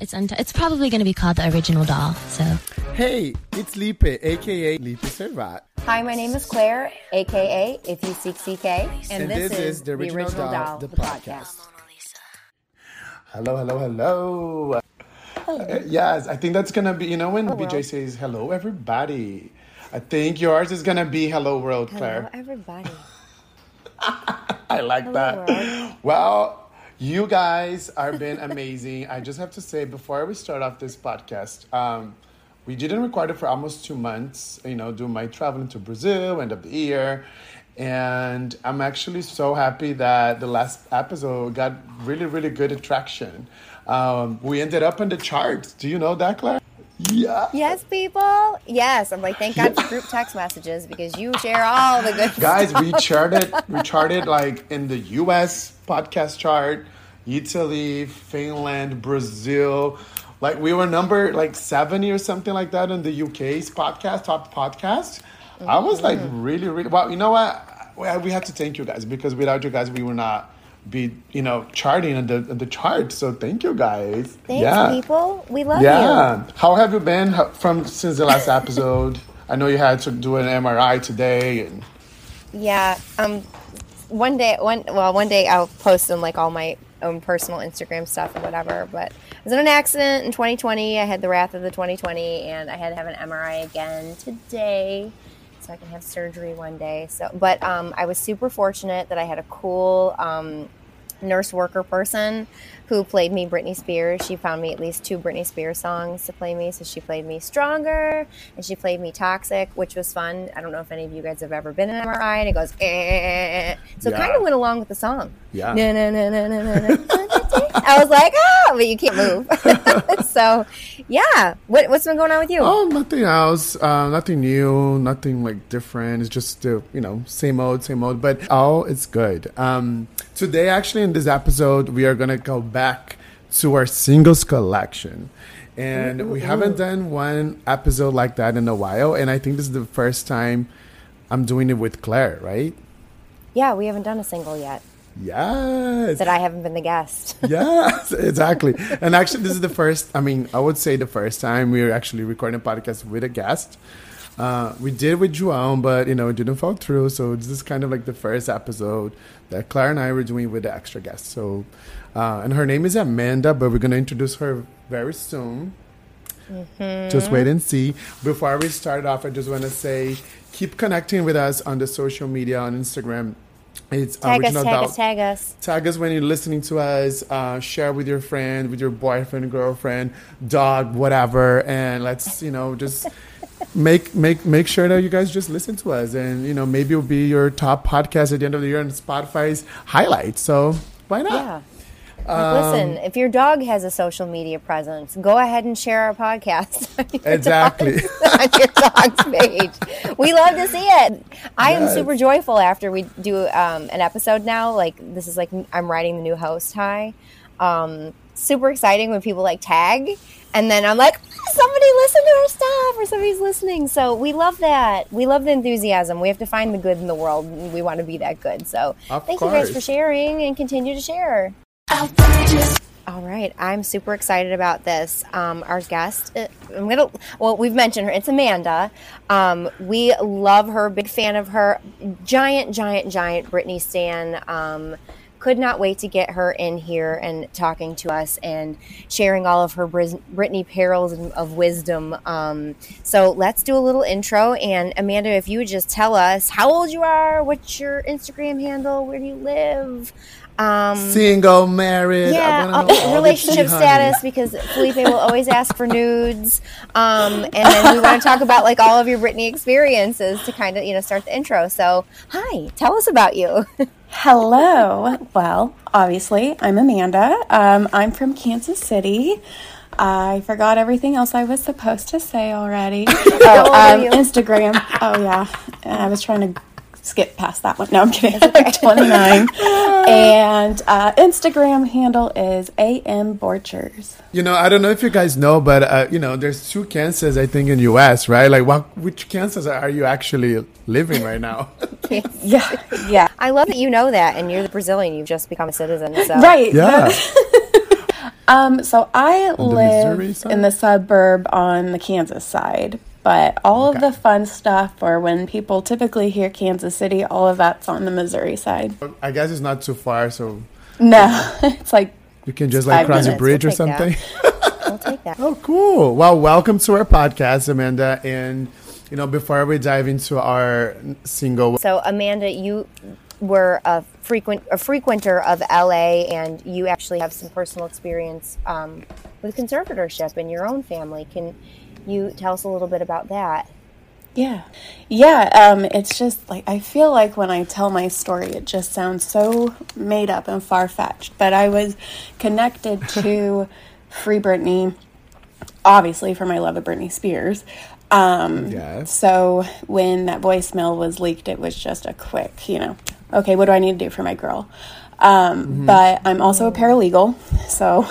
It's un- it's probably going to be called the original doll. So Hey, it's Lipe, aka Lipe Servat. Hi, my name is Claire, aka If You Seek CK, and, And this, this is The Original Doll, the podcast. Hello, hello, hello. Uh, yes, I think that's gonna be. You know when BJ says hello, everybody. I think yours is gonna be hello world, Claire. Hello, everybody. I like Hello, that. world. Well, you guys are been amazing. I just have to say before we start off this podcast, um, we didn't record it for almost two months. You know, doing my traveling to Brazil, end of the year, and I'm actually so happy that the last episode got really, really good attraction. Um, we ended up in the charts. Do you know that, Claire? Yeah. Yes, people. Yes, I'm like, thank God for group text messages because you share all the good guys stuff. we charted we charted like in the us podcast chart italy finland brazil like we were number like 70 or something like that in the uk's podcast top podcast i was like Mm-hmm. really really well you know what we have to thank you guys because without you guys we would not be you know charting on the in the chart so thank you guys Thanks, yeah people. We love you. yeah. How have you been from since the last episode? I know you had to do an MRI today, and Yeah. Um, one day, one well, one day I'll post on like all my own personal Instagram stuff and whatever. But I was in an accident in 2020. I had the wrath of the 2020, and I had to have an MRI again today, so I can have surgery one day. So, but um, I was super fortunate that I had a cool um, nurse worker person who played me Britney Spears. She found me at least two Britney Spears songs to play me. So she played me Stronger and she played me Toxic, which was fun. I don't know if any of you guys have ever been in an MRI and it goes, eh. So it Yeah. kind of went along with the song. Yeah. I was like, ah, but you can't move. so, yeah. What, what's been going on with you? oh, nothing else, uh, nothing new, nothing like different. It's just the you know same old, same old. But oh, it's good. Um, today, actually, in this episode, we are gonna go back to our singles collection. And we haven't done one episode like that in a while, and I think this is the first time I'm doing it with Claire, right? Yeah, we haven't done a single yet. Yes. That I haven't been the guest. yes, exactly. And actually, this is the first, I mean, I would say the first time we are actually recording a podcast with a guest. Uh, we did with João, but, you know, it didn't fall through. So this is kind of like the first episode that Claire and I were doing with the extra guest. So, uh, and her name is Amanda, but we're going to introduce her very soon. Just wait and see. Before we start off, I just want to say keep connecting with us on the social media on Instagram. It's Tag us, Original tag Doll- us, tag us. Tag us when you're listening to us. Uh, share with your friend, with your boyfriend, girlfriend, dog, whatever, and let's you know just make make make sure that you guys just listen to us, and you know maybe it'll be your top podcast at the end of the year on Spotify's highlights. So why not? Yeah. Like, listen, if your dog has a social media presence, go ahead and share our podcast on your Exactly. dog's- on your dog's page. We love to see it. I am super joyful after we do um, an episode now. Like this is like I'm writing the new host high. Um, super exciting when people like tag, and then I'm like, somebody listen to our stuff, or somebody's listening. So we love that. We love the enthusiasm. We have to find the good in the world. and We want to be that good. So Of thank you guys for sharing and continue to share. All right, I'm super excited about this. Um, our guest, uh, I'm gonna. Well, we've mentioned her. It's Amanda. Um, we love her. Big fan of her. Giant, giant, giant Britney stan. Um, could not wait to get her in here and talking to us and sharing all of her Britney perils of wisdom. Um, so let's do a little intro. And Amanda, if you would just tell us how old you are, what's your Instagram handle, where do you live? Um, Single, married. I yeah, wanna know uh, relationship status because Felipe will always ask for nudes, um, and then we want to talk about like all of your Britney experiences to kind of you know start the intro. So, hi, tell us about you. Hello. Well, obviously, I'm Amanda. Um, I'm from Kansas City. I forgot everything else I was supposed to say already. oh, um. Instagram. Oh, yeah. I was trying to skip past that one. No, I'm kidding. I'm 29. and uh, Instagram handle is AM Borchers. You know, I don't know if you guys know, but uh, you know, there's two Kansas, I think, in U.S. Right? Like, what? Which Kansas are you actually living right now? Yeah. Yeah. I love that you know that, and you're the Brazilian. You've just become a citizen. So Right. yeah. Um, so I the Missouri live side? in the suburb on the Kansas side, but all Okay. of the fun stuff, or when people typically hear Kansas City, all of that's on the Missouri side. I guess it's not too far, so No, it's like you can just like Five cross a bridge or We'll take something. We'll take that. Oh, cool. Well, welcome to our podcast, Amanda. And, you know, before we dive into our single, So Amanda, you were a frequent a frequenter of LA, and you actually have some personal experience um, with conservatorship in your own family. Can you tell us a little bit about that? Yeah. Yeah. Um, it's just like, I feel like when I tell my story, it just sounds so made up and far fetched. But I was connected to Free Britney, obviously, for my love of Britney Spears. Um, Yes. So when that voicemail was leaked, it was just a quick, you know, okay, what do I need to do for my girl? Um, But I'm also a paralegal. So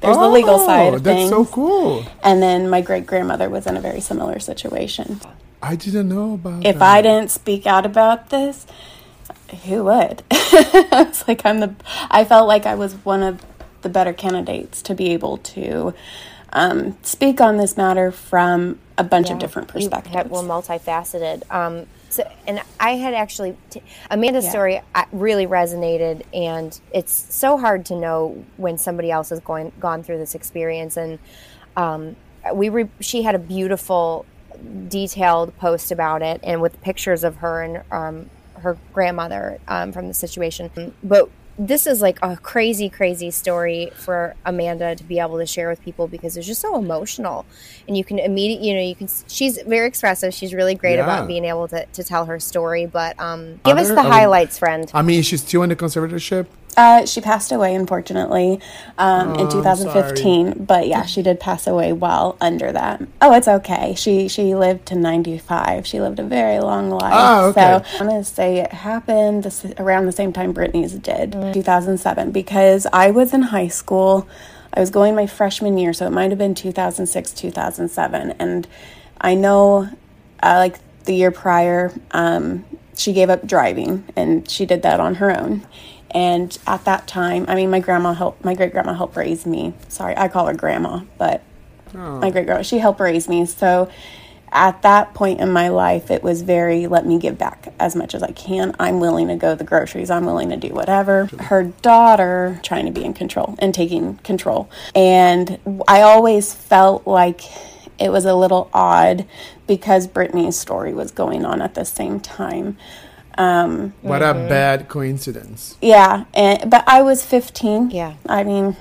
there's the legal side of Oh, that's things. so cool. And then my great grandmother was in a very similar situation I didn't know about if that. I didn't speak out about this, who would? it's like I'm the. I felt like I was one of the better candidates to be able to um, speak on this matter from a bunch of different You perspectives. had- were multifaceted. Um, so, and I had actually t- Amanda's Yeah. story uh, really resonated, and it's so hard to know when somebody else has going gone through this experience. And um, we re- she had a beautiful, detailed post about it, and with pictures of her and um, her grandmother um, from the situation. But this is like a crazy, crazy story for Amanda to be able to share with people because it's just so emotional, and you can immediately, you know, you can. She's very expressive. She's really great Yeah. about being able to, to tell her story. But um, give us the highlights, friend. I mean, she's still in the conservatorship. Uh, she passed away, unfortunately, um, Oh, in I'm 2015. But yeah, she did pass away well under that. Oh, it's okay. She she lived to 95. She lived a very long life. Ah, okay. So I'm gonna say it happened this, around the same time Britney's did, 2007, because I was in high school. I was going my freshman year, so it might have been 2006, 2007. And I know, uh, like the year prior, um, she gave up driving and she did that on her own. And at that time, I mean, my grandma helped, my great grandma helped raise me. Sorry, I call her grandma, but oh. my great grandma, she helped raise me. So at that point in my life, it was very, let me give back as much as I can. I'm willing to go to the groceries, I'm willing to do whatever. Her daughter trying to be in control and taking control. And I always felt like it was a little odd because Britney's story was going on at the same time. Um, what a bad coincidence. Yeah, and but I was 15. Yeah. I mean,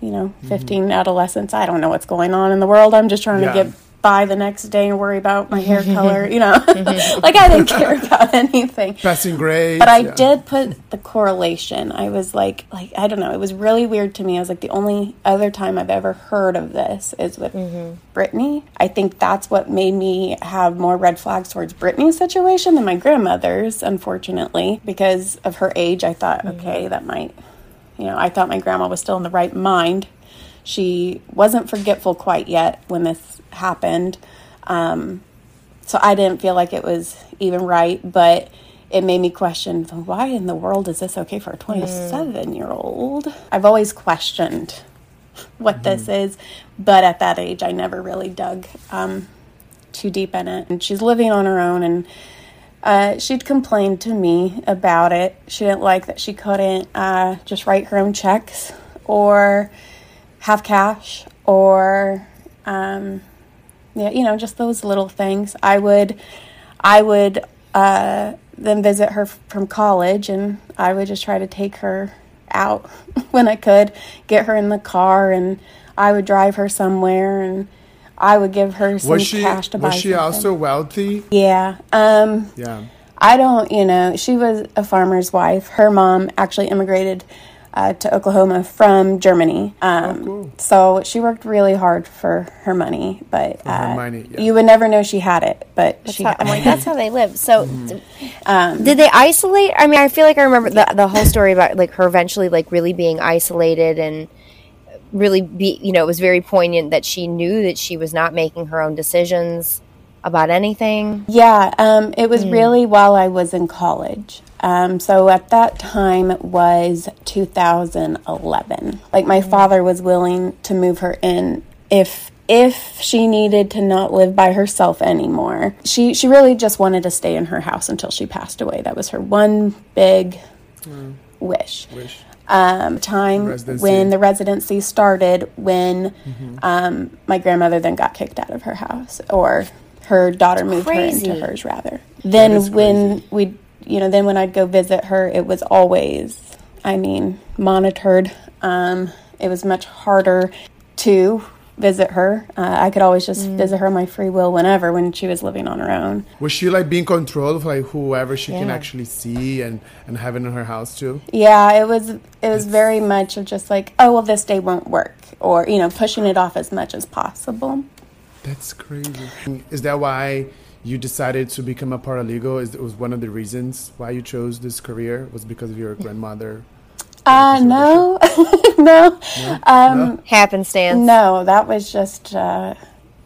you know, 15 adolescents. I don't know what's going on in the world. I'm just trying Yeah. to get by the next day and worry about my hair color, you know. like I didn't care about anything. Passing grades. But I yeah. did put the correlation. I was like, like I don't know. It was really weird to me. I was like, the only other time I've ever heard of this is with mm-hmm. Britney. I think that's what made me have more red flags towards Britney's situation than my grandmother's. Unfortunately, because of her age, I thought, mm-hmm. okay, that might, you know, I thought my grandma was still in the right mind. She wasn't forgetful quite yet when this happened. Um, so I didn't feel like it was even right, but it made me question why in the world is this okay for a 27 year old? I've always questioned what this is, but at that age, I never really dug um, too deep in it. And she's living on her own, and uh, she'd complained to me about it. She didn't like that she couldn't uh, just write her own checks or have cash or um, yeah, you know, just those little things. I would, I would uh, then visit her f- from college, and I would just try to take her out when I could, get her in the car, and I would drive her somewhere, and I would give her some she cash to buy. was she something. also wealthy? Yeah. Um, Yeah. I don't, you know, she was a farmer's wife. Her mom actually immigrated uh, to Oklahoma from Germany. Um, cool. So she worked really hard for her money, but her uh, money, yeah. you would never know she had it. But she That's how- I'm like, that's how they live. So, Mm-hmm. d- did they isolate? I mean, I feel like I remember the the whole story about like her eventually like really being isolated and really be you know it was very poignant that she knew that she was not making her own decisions about anything? Yeah, um, it was really while I was in college. Um, so at that time was 2011. Like my father was willing to move her in if if she needed to not live by herself anymore. She she really just wanted to stay in her house until she passed away. That was her one big wish. Wish. Um, time Residency. when the residency started, when um, my grandmother then got kicked out of her house, or her daughter moved her into hers rather. Then when we, you know, then when I'd go visit her, it was always, I mean, monitored. Um, it was much harder to visit her. Uh, I could always just visit her on my free will whenever when she was living on her own. Was she like being controlled of like whoever she can actually see and and having in her house too? Yeah, it was it was very much of just like, oh well, this day won't work, or you know, pushing it off as much as possible. That's crazy. Is that why you decided to become a paralegal? Is it was one of the reasons why you chose this career? Was because of your grandmother? Uh, no, no, um, Happenstance. no, that was just uh,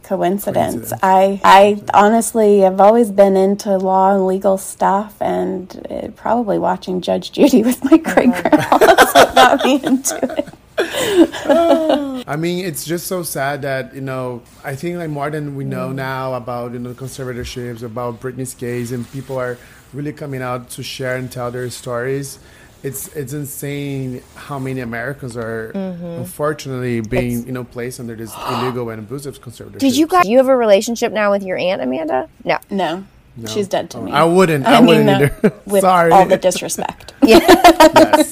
coincidence. Coincidence. I, I honestly have always been into law and legal stuff, and uh, probably watching Judge Judy with my great grandma that got me into it. I mean, it's just so sad that you know. I think like more than we know mm. now about you know conservatorships, about Britney's case, and people are really coming out to share and tell their stories. It's it's insane how many Americans are mm-hmm. unfortunately being you know placed under this illegal and abusive conservatorship. Did you guys? You have a relationship now with your aunt Amanda? No. No, she's dead to Oh, me. I wouldn't. I, wouldn't uh, either. with Sorry. all the disrespect. Yes.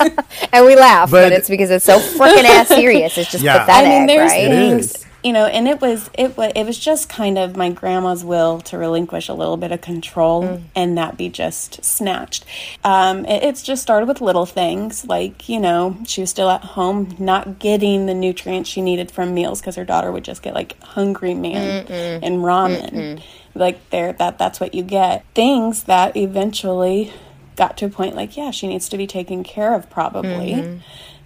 And we laugh, but, But- it's because it's so freaking ass serious. It's just Yeah. pathetic, I mean, there's right? Things, you know, and it was it was it was just kind of my grandma's will to relinquish a little bit of control Mm. and that be just snatched. Um, it, it's just started with little things like you know she was still at home, not getting the nutrients she needed from meals because her daughter would just get like hungry man and ramen. Like there, that that's what you get. Things that eventually got to a point like yeah, she needs to be taken care of probably mm-hmm.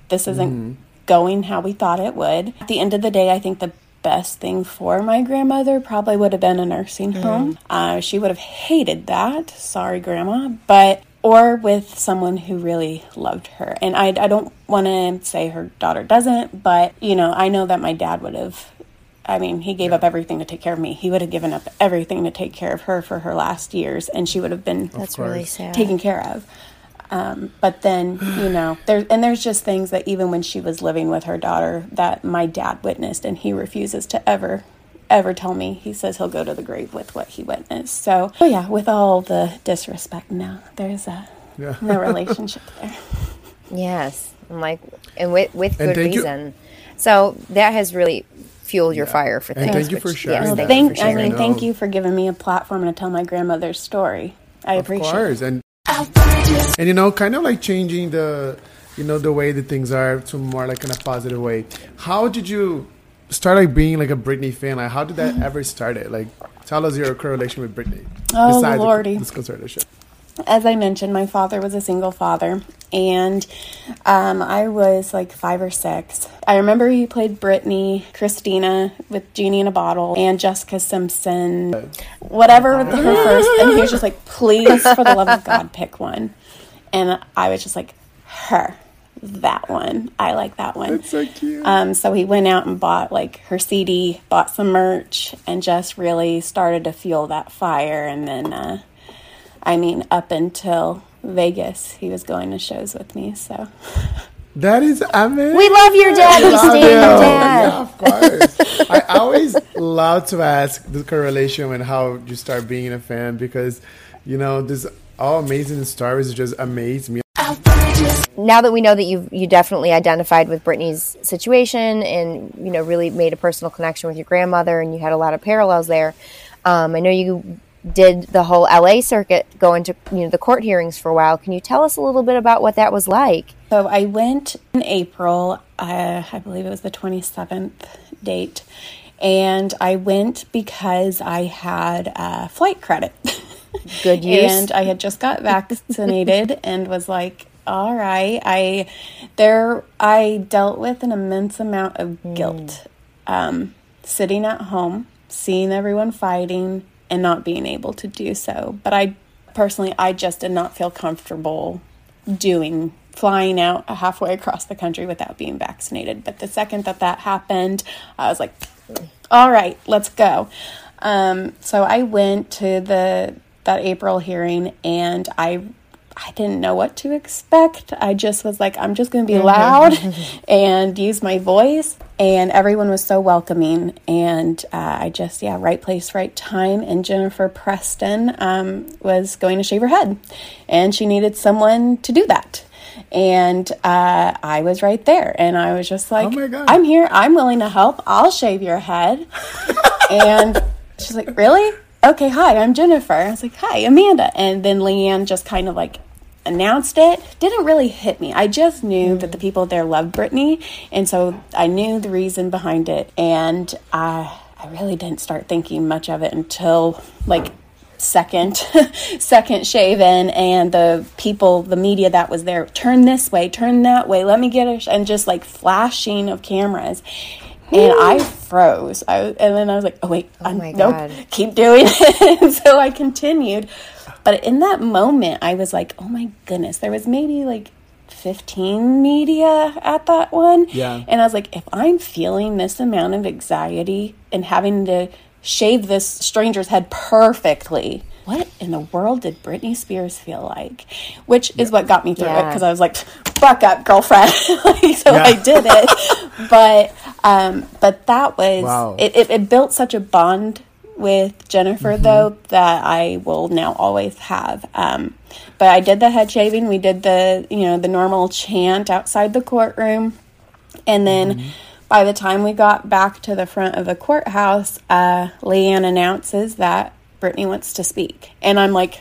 this isn't mm-hmm. going how we thought it would. At the end of the day, I think the best thing for my grandmother probably would have been a nursing mm-hmm. home. Uh, she would have hated that. Sorry, grandma. But or with someone who really loved her. And I, I don't want to say her daughter doesn't, but you know, I know that my dad would have. I mean, he gave up everything to take care of me. He would have given up everything to take care of her for her last years, and she would have been That's really sad. taken care of. Um, but then, you know, there and there's just things that even when she was living with her daughter that my dad witnessed, and he refuses to ever, ever tell me. He says he'll go to the grave with what he witnessed. So, oh yeah, with all the disrespect, no, there's a Yeah. no relationship there. Yes, I'm like, and with with And good you- reason. So that has really fueled your fire for And things. thank you for which- sharing yes, that. thank thank, you I sharing. mean, thank you for giving me a platform to tell my grandmother's story. I Of appreciate course, it. and and you know, kind of like changing the, you know, the way that things are to more like in a positive way. How did you start like being like a Britney fan? Like, how did that ever start? It Like, tell us your correlation with Britney. Oh, the- Lordy. this conservatorship. As I mentioned, my father was a single father, and um, I was like five or six. I remember he played Britney, Christina with Genie in a Bottle, and Jessica Simpson, whatever with her first. And he was just like, please, for the love of God, pick one. And I was just like, her, that one. I like that one. That's so cute. Um, so he went out and bought like her CD, bought some merch, and just really started to fuel that fire. And then, uh, I mean, up until Vegas, he was going to shows with me. So That is amazing. We love your dad. We Love stand you. your dad. Yeah, of course. I always love to ask the correlation when how you start being a fan because, you know, this all amazing stories just amaze me. now that we know that you you definitely identified with Britney's situation and you know really made a personal connection with your grandmother and you had a lot of parallels there. Um, I know you did the whole LA circuit, go into you know the court hearings for a while. Can you tell us a little bit about what that was like? So I went in April, uh, I believe it was the 27th date, and I went because I had uh, flight credit. Good use. and I had just got vaccinated and was like, all right, I there I dealt with an immense amount of guilt. Um, sitting at home, seeing everyone fighting and not being able to do so. But I personally, I just did not feel comfortable doing flying out halfway across the country without being vaccinated. But the second that that happened, I was like, all right, let's go. Um, so I went to the that April hearing and I I didn't know what to expect. I just was like, I'm just going to be loud and use my voice. And everyone was so welcoming. And uh, I just, yeah, right place, right time. And Jennifer Preston um, was going to shave her head, and she needed someone to do that. And uh, I was right there. And I was just like, my God. I'm here. I'm willing to help. I'll shave your head. and she's like, Really? Okay, hi, I'm Jennifer. I was like, Hi, Amanda. And then Leanne just kind of like announced it. Didn't really hit me. I just knew that the people there loved Britney. And so I knew the reason behind it. And I, I really didn't start thinking much of it until like second second shaven and the people the media that was there turn this way turn that way let me get it and just like flashing of cameras and I froze. I, and then I was like, "Oh wait, oh I'm, my nope, God. keep doing it." and so I continued, but in that moment, I was like, "Oh my goodness!" There was maybe like fifteen media at that one, Yeah. And I was like, "If I'm feeling this amount of anxiety and having to shave this stranger's head perfectly." What in the world did Britney Spears feel like? Which is what got me through it because I was like, "Fuck up, girlfriend!" like, so I did it. but um, but that was Wow. it, it. It built such a bond with Jennifer though that I will now always have. Um, but I did the head shaving. We did the you know the normal chant outside the courtroom, and then. By the time we got back to the front of the courthouse, uh, Leanne announces that Britney wants to speak. And I'm like,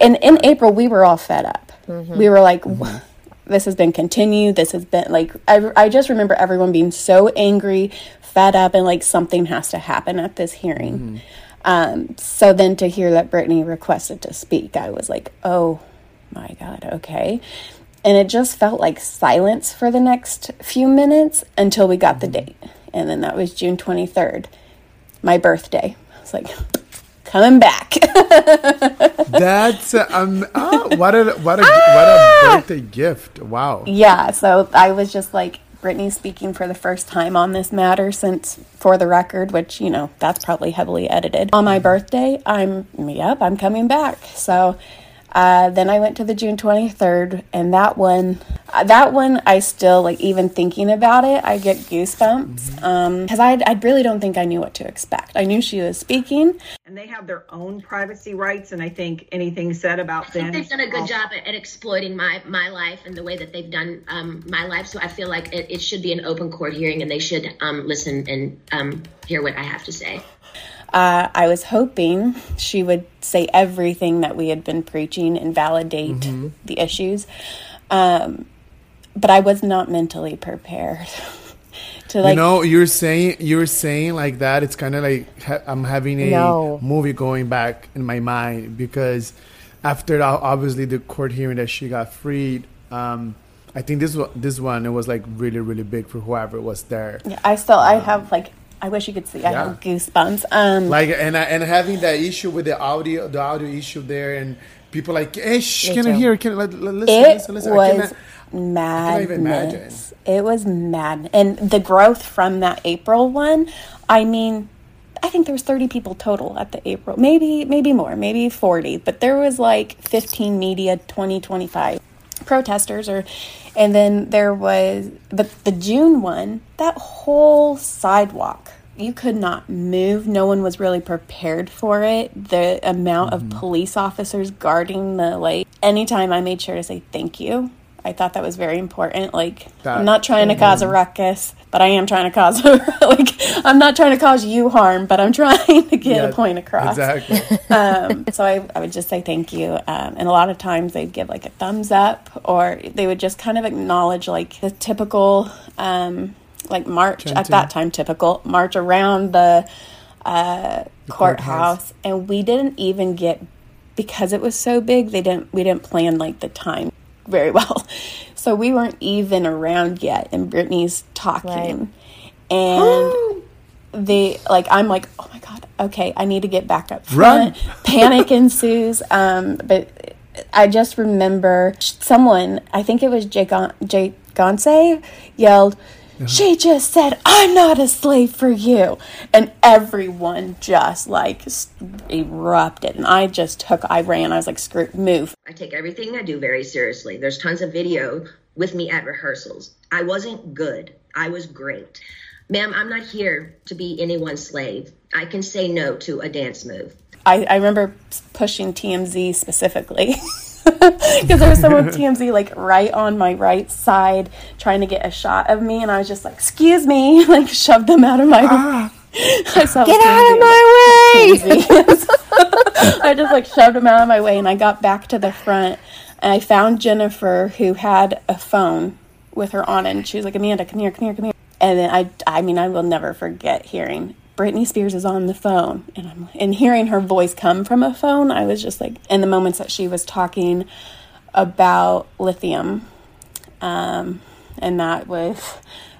and in April, we were all fed up. We were like, "Wha- this has been continued. This has been like, I, I just remember everyone being so angry, fed up, and like something has to happen at this hearing. Um, so then to hear that Britney requested to speak, I was like, oh my God, okay. And it just felt like silence for the next few minutes until we got the date. And then that was June 23rd, my birthday. I was like, coming back. That's um. Oh, what a what a what a birthday gift! Wow. yeah, so I was just like, Britney's speaking for the first time on this matter since For the Record, which, you know, that's probably heavily edited. On my birthday, I'm, yep, I'm coming back. So uh, then I went to the June 23rd, and that one, uh, that one, I still, like, even thinking about it, I get goosebumps. Um, because I, I really don't think I knew what to expect. I knew she was speaking. and they have their own privacy rights and i think anything said about I think them they've done a good job at, at exploiting my my life and the way that they've done um, my life. So I feel like it, it should be an open court hearing, and they should um, listen and um, hear what I have to say. Uh, I was hoping she would say everything that we had been preaching and validate the issues. Um, but I was not mentally prepared to like you know, you're saying you're saying like that. It's kind of like ha- I'm having a No. movie going back in my mind because after obviously the court hearing that she got freed. Um, I think this one, this one, it was like really, really big for whoever was there. Yeah, I still I have like I wish you could see I Yeah. have goosebumps. Um, Like and and having that issue with the audio, the audio issue there, and people like, hey, shh, can I hear? Can I, let, let- listen, it listen, listen. Was cannot- cannot even imagine. madness. It was mad, and the growth from that April one. I mean, I think there was thirty people total at the April, maybe maybe more, maybe forty, but there was like fifteen media, 20, 25 protesters, or and then there was the the June one. That whole sidewalk. You could not move. No one was really prepared for it. The amount of mm-hmm. police officers guarding the like. Anytime I made sure to say thank you, I thought that was very important. Like, That- I'm not trying to cause a ruckus, but I am trying to cause a like. I'm not trying to cause you harm, but I'm trying to get Yeah, a point across. Exactly. Um, so I, I would just say thank you. Um, and a lot of times they'd give like a thumbs up, or they would just kind of acknowledge like the typical, um, like march at that time, typical march around the uh, courthouse. courthouse, and we didn't even get because it was so big. They didn't we didn't plan like the time very well, so we weren't even around yet. And Britney's talking, and they like I'm like, oh my god, okay, I need to get back up front. Run. Panic ensues. Um, but I just remember someone, I think it was Jay, Gon- Jake Gonse, yelled, Uh-huh. she just said, I'm not a slave for you. And everyone just like erupted. And I just took, I ran. I was like, screw, move. I take everything I do very seriously. There's tons of video with me at rehearsals. I wasn't good. I was great. Ma'am, I'm not here to be anyone's slave. I can say no to a dance move. I, I remember pushing TMZ specifically. Because there was someone TMZ like right on my right side trying to get a shot of me, and I was just like, "Excuse me!" like shoved them out of my. Ah. I saw Get out of my way! I just like shoved them out of my way, and I got back to the front, and I found Jennifer who had a phone with her on it, and she was like, "Amanda, come here, come here, come here." And then I, I mean, I will never forget hearing Britney Spears is on the phone, and I'm and hearing her voice come from a phone. I was just like, in the moments that she was talking about lithium, um, and that was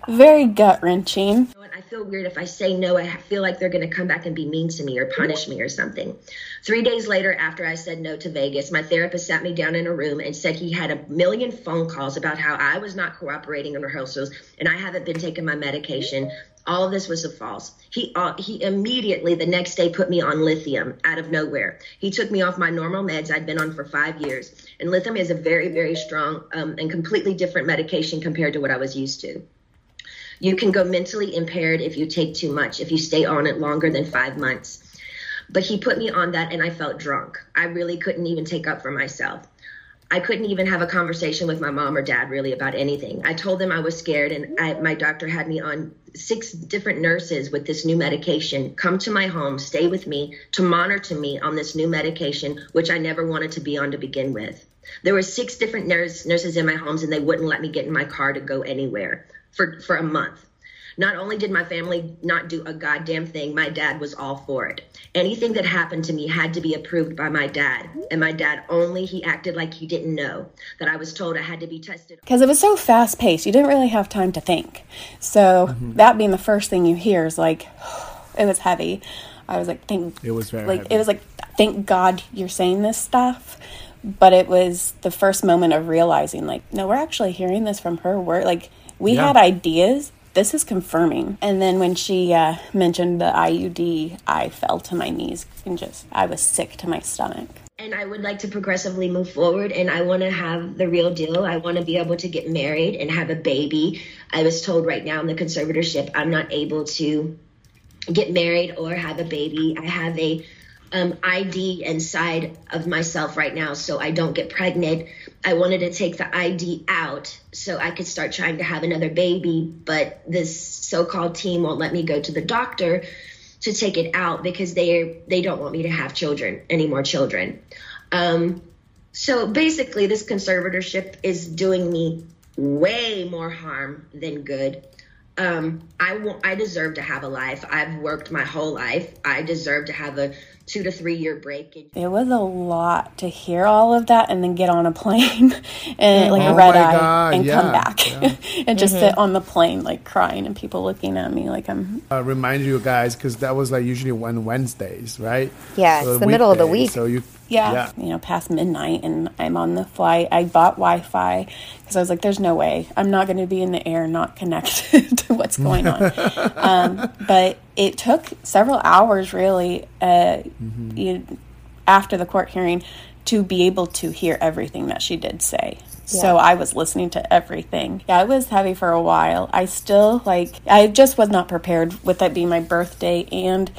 very gut wrenching. I feel weird if I say no. I feel like they're going to come back and be mean to me or punish me or something. Three days later, after I said no to Vegas, my therapist sat me down in a room and said he had a million phone calls about how I was not cooperating in rehearsals and I haven't been taking my medication. All of this was a false. He uh, he immediately the next day put me on lithium out of nowhere. He took me off my normal meds I'd been on for five years, and lithium is a very very strong um, and completely different medication compared to what I was used to. You can go mentally impaired if you take too much, if you stay on it longer than five months. But he put me on that and I felt drunk. I really couldn't even take up for myself. I couldn't even have a conversation with my mom or dad really about anything. I told them I was scared, and I, my doctor had me on six different nurses with this new medication come to my home, stay with me, to monitor me on this new medication, which I never wanted to be on to begin with. There were six different nurse, nurses in my homes, and they wouldn't let me get in my car to go anywhere for, for a month. Not only did my family not do a goddamn thing, my dad was all for it. Anything that happened to me had to be approved by my dad. And my dad only, he acted like he didn't know that I was told I had to be tested. because it was so fast paced. You didn't really have time to think. So mm-hmm. that being the first thing you hear is like, it was heavy. I was like, thank. It was very like heavy. it was like, thank God you're saying this stuff. But it was the first moment of realizing, like, no, we're actually hearing this from her. We're like, we Yeah. had ideas. This is confirming. And then when she uh, mentioned the IUD, I fell to my knees and just, I was sick to my stomach. And I would like to progressively move forward and I want to have the real deal. I want to be able to get married and have a baby. I was told right now in the conservatorship, I'm not able to get married or have a baby. I have a um, IUD inside of myself right now, so I don't get pregnant. I wanted to take the IUD out so I could start trying to have another baby, but this so-called team won't let me go to the doctor to take it out because they they don't want me to have children, any more children. Um, so basically, this conservatorship is doing me way more harm than good. Um, I want, I deserve to have a life. I've worked my whole life. I deserve to have a two to three year break. And It was a lot to hear all of that and then get on a plane and like a Oh red eye God, and come back yeah. and just sit on the plane like crying and people looking at me like I'm uh, remind you guys because that was like usually on Wednesdays, right? Yeah, it's So the middle of the week. So you, yeah, you know past midnight and I'm on the flight. I bought Wi-Fi because I was like, there's no way I'm not going to be in the air not connected to what's going on. um, but it took several hours really uh, you, after the court hearing to be able to hear everything that she did say. So I was listening to everything. Yeah, it was heavy for a while. I still like I just was not prepared with that being my birthday and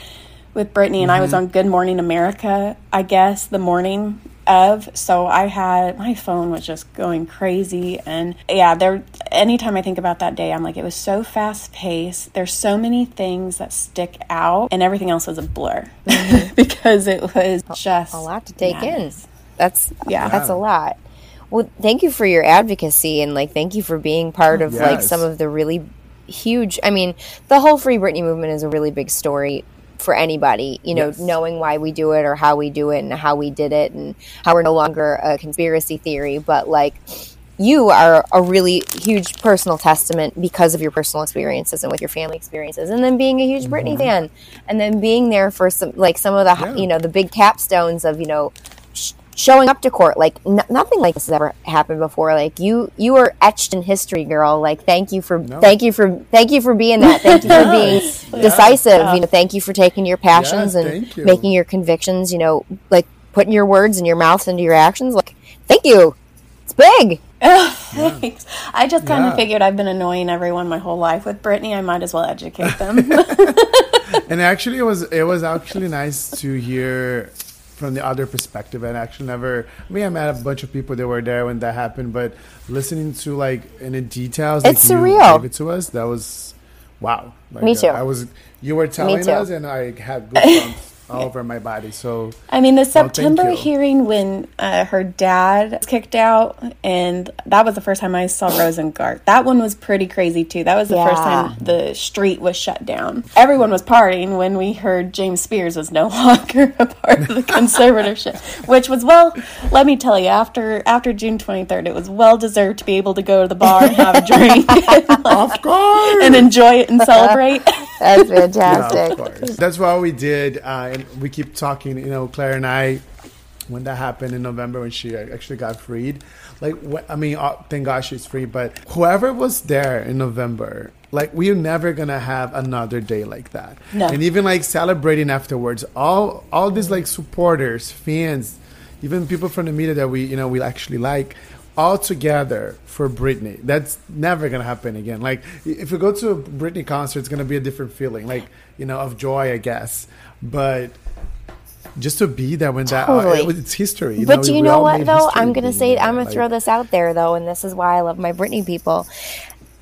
with Britney and I was mm-hmm. on Good Morning America, I guess, the morning of. So I had my phone was just going crazy and yeah, there anytime I think about that day, I'm like it was so fast paced. There's so many things that stick out and everything else was a blur mm-hmm. because it was just a lot to take madness. in. That's Yeah. that's a lot. Well, thank you for your advocacy and like thank you for being part of like some of the really huge. I mean, the whole Free Britney movement is a really big story for anybody. You know, Yes. knowing why we do it or how we do it and how we did it and how we're no longer a conspiracy theory, but like you are a really huge personal testament because of your personal experiences and with your family experiences and then being a huge Britney fan and then being there for some like some of the Mm-hmm. Yeah. you know the big capstones of you know sh- showing up to court like n- nothing like this has ever happened before. Like you you were etched in history girl. Like thank you for thank you for thank you for being that. Thank you for being decisive. You know thank you for taking your passions Yes, and you. making your convictions you know like putting your words and your mouth into your actions. Like thank you. It's big. Thanks. I just kind of Yeah. figured I've been annoying everyone my whole life with Britney. I might as well educate them. and actually it was it was actually nice to hear from the other perspective and actually never I mean I met a bunch of people that were there when that happened but listening to like in the details like It's you surreal. gave it to us that was wow like, Me uh, too. I was you were telling us and I had goosebumps all over my body so I mean, the September you. hearing when uh, her dad was kicked out, and that was the first time I saw Rosengart. That one was pretty crazy too. That was the first time the street was shut down. Everyone was partying when we heard James Spears was no longer a part of the conservatorship, which was well. Let me tell you, after after June twenty third, it was well deserved to be able to go to the bar and have a drink of course and enjoy it and celebrate. that's Yeah, fantastic of course. That's why we did, uh, and we keep talking. You know, Claire and I, when that happened in November, when she actually got freed. Like, wh- I mean, uh, thank God she's free. But whoever was there in November, like, we're never gonna have another day like that. No. And even like celebrating afterwards, all all these like supporters, fans, even people from the media that we you know we actually like. All together for Britney. That's never gonna happen again. Like if you go to a Britney concert, it's gonna be a different feeling, like you know, of joy, I guess. But just to be there when that uh, Totally. was- it's history. You but know, do you know what though? I'm gonna say. I'm gonna Like, throw this out there though, and this is why I love my Britney people.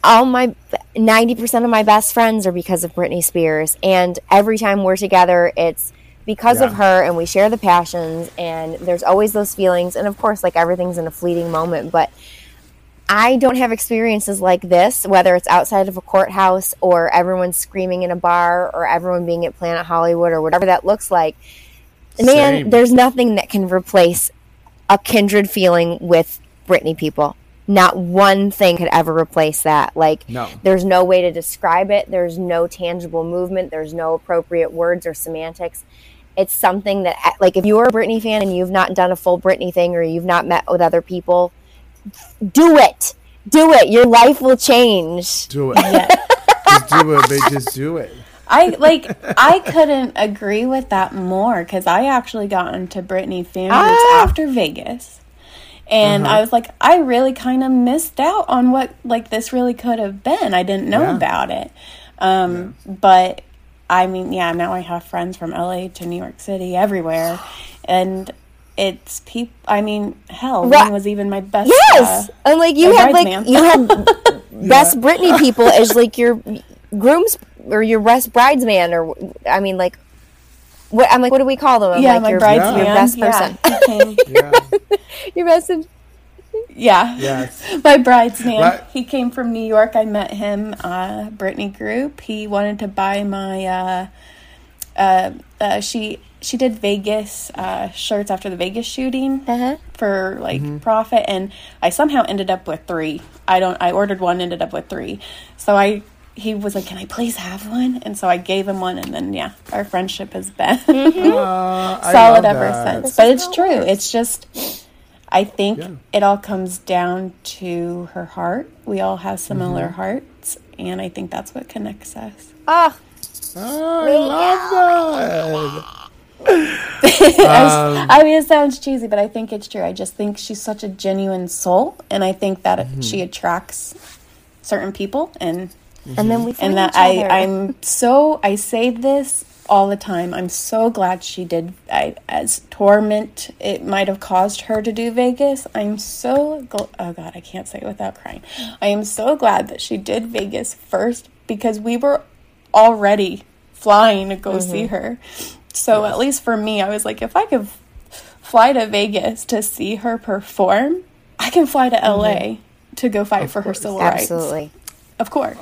All my 90% of my best friends are because of Britney Spears, and every time we're together, it's because of her, and we share the passions, and there's always those feelings, and of course, like everything's in a fleeting moment, but. I don't have experiences like this, whether it's outside of a courthouse or everyone screaming in a bar or everyone being at Planet Hollywood or whatever that looks like. Man, Same. there's nothing that can replace a kindred feeling with Britney people. Not one thing could ever replace that. Like, No. there's no way to describe it. There's no tangible movement. There's no appropriate words or semantics. It's something that, like, if you're a Britney fan and you've not done a full Britney thing or you've not met with other people, do it. Do it. Your life will change. do it. just do it, babe. Just do it. I like I couldn't agree with that more because I actually got into Britney fan groups Ah! after Vegas. And Uh-huh. I was like, I really kind of missed out on what like this really could have been. I didn't know Yeah. about it. Um, But I mean, yeah, now I have friends from LA to New York City, everywhere, and it's people. I mean, hell, Right. one was even my best. Yes, uh, and like you a had like bridesman. you had best Britney people as like your grooms or your best bridesman or I mean like what I'm like what do we call them? I'm yeah, like my your, bridesman, your best person, he came- Yeah. your best. yeah. yes. My bridesman. Right. He came from New York. I met him, uh, Britney Group. He wanted to buy my. Uh, uh, uh, she she did Vegas uh, shirts after the Vegas shooting Uh-huh. for like profit, and I somehow ended up with three. I don't. I ordered one, ended up with three. So I. He was like, "Can I please have one?" And so I gave him one, and then yeah, our friendship has been Uh, solid ever that. since. But it's true. It's just, I think Yeah. it all comes down to her heart. We all have similar Mm-hmm. hearts, and I think that's what connects us. Oh, Oh, I love that. Um, I mean, it sounds cheesy, but I think it's true. I just think she's such a genuine soul, and I think that Mm-hmm. she attracts certain people, and mm-hmm. and then we find and that each I other. I'm so I say this all the time. I'm so glad she did. I, as torment it might have caused her to do Vegas. I'm so gl- oh god, I can't say it without crying. I am so glad that she did Vegas first because we were already flying to go see mm-hmm. her. So at least for me, I was like, if I could fly to Vegas to see her perform, I can fly to LA to go fight for her civil rights. absolutely. Of course.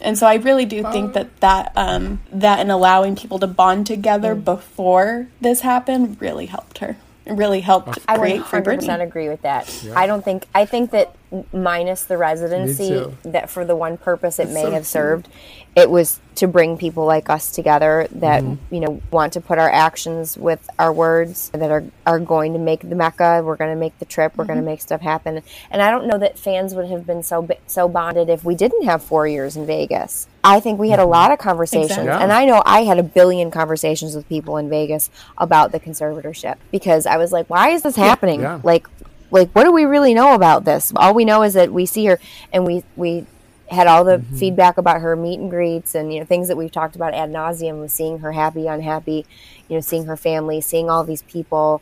And so I really do think that that um, that and allowing people to bond together before this happened really helped her. It really helped I create for 100% Britney. agree with that. I don't think I think that minus the residency that for the one purpose it may so have served, it was to bring people like us together that Mm-hmm. you know want to put our actions with our words that are are going to make the mecca. We're going to make the trip. We're going Mm-hmm. to make stuff happen. And I don't know that fans would have been so so bonded if we didn't have four years in Vegas. I think we had Mm-hmm. a lot of conversations, Exactly. Yeah. and I know I had a billion conversations with people in Vegas about the conservatorship because I was like, "Why is this happening? Yeah. Like, like what do we really know about this? All we know is that we see her, and we we had all the Mm-hmm. feedback about her meet and greets and you know things that we've talked about ad nauseum with seeing her happy, unhappy, you know, seeing her family, seeing all these people.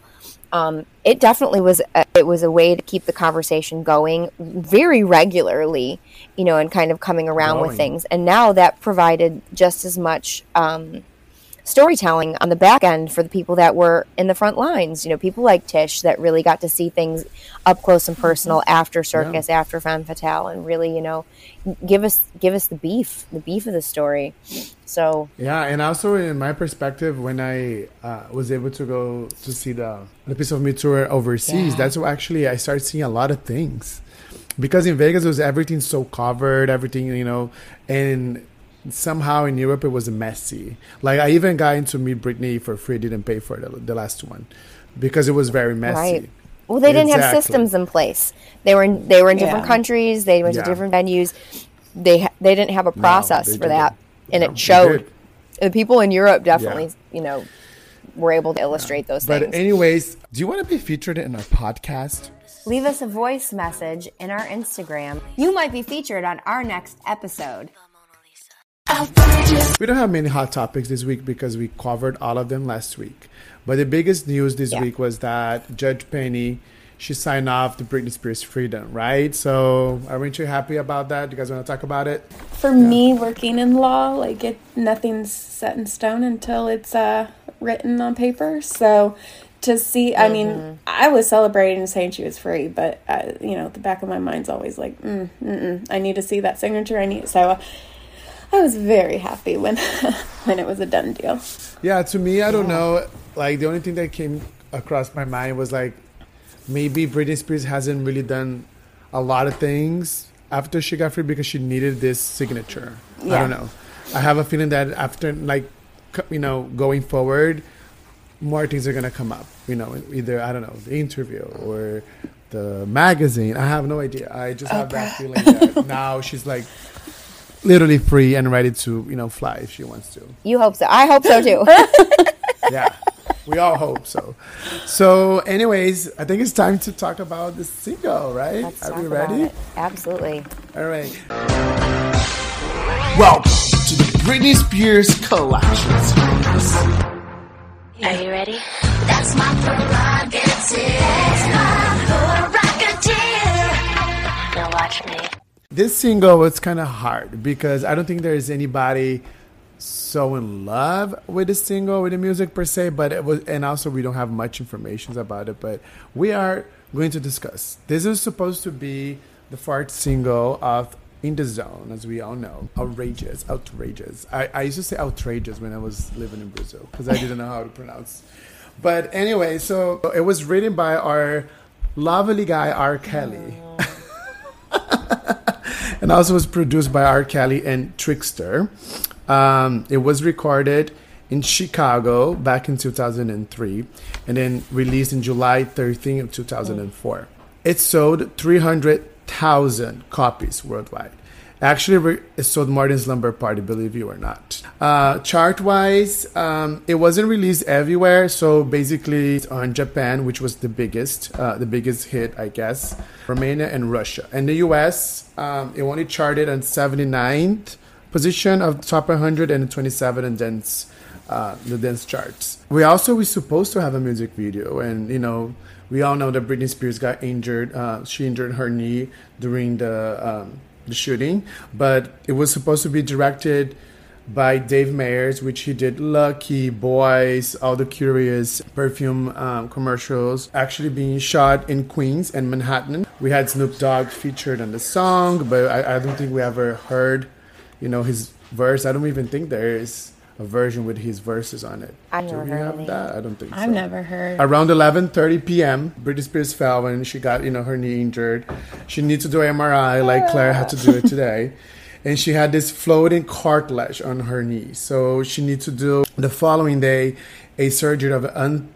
Um, it definitely was a, it was a way to keep the conversation going very regularly, you know, and kind of coming around with things. And now that provided just as much um, storytelling on the back end for the people that were in the front lines. You know, people like Tish that really got to see things up close and personal after Circus, after Femme Fatale, and really, you know, give us give us the beef, the beef of the story. So Yeah, and also in my perspective, when I uh, was able to go to see the the piece of me tour overseas, Yeah. that's where actually I started seeing a lot of things. Because in Vegas, it was everything so covered, everything you know, and somehow in Europe it was messy. Like I even got into meet Britney for free, didn't pay for the, the last one because it was very messy. right. Well, they didn't have systems in place. They were in, they were in different Yeah. countries. They went Yeah. to different venues. They they didn't have a process they for that, didn't. and No, it showed. The people in Europe definitely, you know, were able to illustrate those But things. But anyways, do you want to be featured in our podcast? Leave us a voice message in our Instagram. You might be featured on our next episode. We don't have many hot topics this week because we covered all of them last week. But the biggest news this Yeah. week was that Judge Penny she signed off the Britney Spears freedom, right? So, aren't you happy about that? Do you guys want to talk about it? For me, working in law, like it, nothing's set in stone until it's uh, written on paper. So to see, I mean, I was celebrating saying she was free, but uh, you know, the back of my mind's always like, mm, I need to see that signature. I need so. I was very happy when when it was a done deal. Yeah, to me, I don't know. Like the only thing that came across my mind was like maybe Britney Spears hasn't really done a lot of things after she got free because she needed this signature. I don't know. I have a feeling that after like you know going forward, more things are gonna come up. You know, either I don't know the interview or the magazine. I have no idea. I just have that feeling that now she's like literally free and ready to you know fly if she wants to You hope so. I hope so too. yeah we all hope so so anyways i think it's time to talk about the single right Let's are talk we about ready it. Absolutely. all right welcome to the britney spears collection series Are you ready? That's my prerogative. This single was kind of hard because i don't think there's anybody so in love with the single with the music per se but it was and also we don't have much information about it but we are going to discuss. This is supposed to be the fourth single of in the zone as we all know. Outrageous outrageous. I, I used to say outrageous when i was living in brazil because i didn't know how to pronounce. But anyway so it was written by our lovely guy r. Kelly and also was produced by R. Kelly and Trickster. Um, it was recorded in Chicago back in 2003 and then released in July 13 of 2004. It sold 300,000 copies worldwide. Actually, sold more than Slumber Party, believe you or not. Uh, chart wise, um, it wasn't released everywhere. So basically, on Japan, which was the biggest, uh, the biggest hit, I guess, Romania and Russia. And the US, um, it only charted on 79th position of top 100 and 27 in dance, uh, the dance charts. We also were supposed to have a music video, and you know, we all know that Britney Spears got injured. Uh, she injured her knee during the um, the shooting, but it was supposed to be directed by Dave Meyers, which he did Lucky Boys, All the Curious perfume um, commercials, actually being shot in Queens and Manhattan. We had Snoop Dogg featured on the song, but I, I don't think we ever heard, you know, his verse. I don't even think there is a version with his verses on it. I've Do never we heard have any. that? I don't think I've so. never heard. Around 11:30 p.m., Britney Spears fell when she got, you know, her knee injured. She needs to do MRI, like Claire had to do it today, and she had this floating cartilage on her knee. So she needs to do the following day a surgery of un-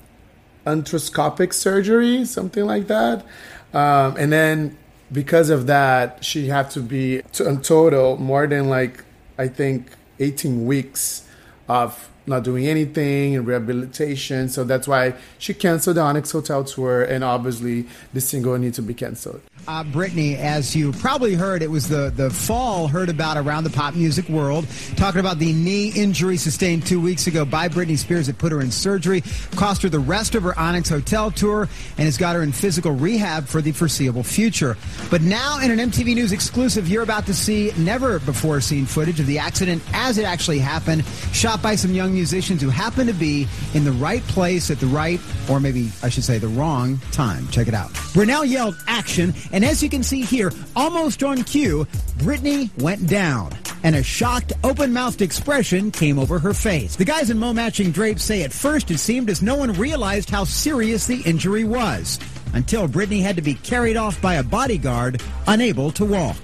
arthroscopic surgery, something like that, um, and then because of that, she had to be to, in total more than like I think 18 weeks of not doing anything and rehabilitation. So that's why she canceled the Onyx Hotel tour, and obviously the single needs to be canceled. Uh, Britney, as you probably heard, it was the, the fall heard about around the pop music world, talking about the knee injury sustained two weeks ago by Britney Spears that put her in surgery, cost her the rest of her Onyx Hotel tour, and has got her in physical rehab for the foreseeable future. But now, in an MTV News exclusive, you're about to see never before seen footage of the accident as it actually happened, shot by some young musicians who happen to be in the right place at the right, or maybe I should say the wrong time. Check it out. Brunel yelled action, and as you can see here, almost on cue, Britney went down. And a shocked, open mouthed expression came over her face. The guys in Mo Matching Drapes say at first it seemed as no one realized how serious the injury was. Until Britney had to be carried off by a bodyguard, unable to walk.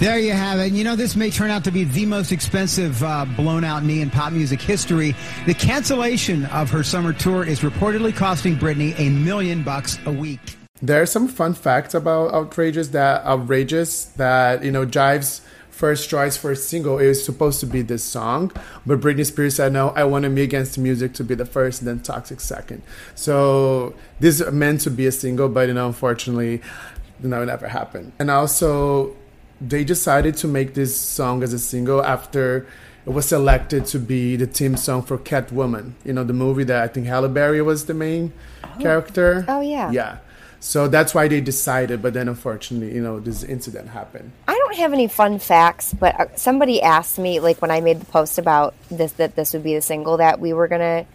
There you have it. You know, this may turn out to be the most expensive uh, blown out knee in pop music history. The cancellation of her summer tour is reportedly costing Britney a million bucks a week. There are some fun facts about outrageous that outrageous that you know Jive's first choice for a single is supposed to be this song, but Britney Spears said no. I wanted Me Against Music to be the first, then Toxic second. So this is meant to be a single, but you know unfortunately, you know never happened. And also, they decided to make this song as a single after it was selected to be the theme song for Catwoman. You know the movie that I think Halle Berry was the main character. Oh, yeah. Yeah. So that's why they decided, but then unfortunately, you know, this incident happened. I don't have any fun facts, but uh, somebody asked me, like when I made the post about this, that this would be the single that we were gonna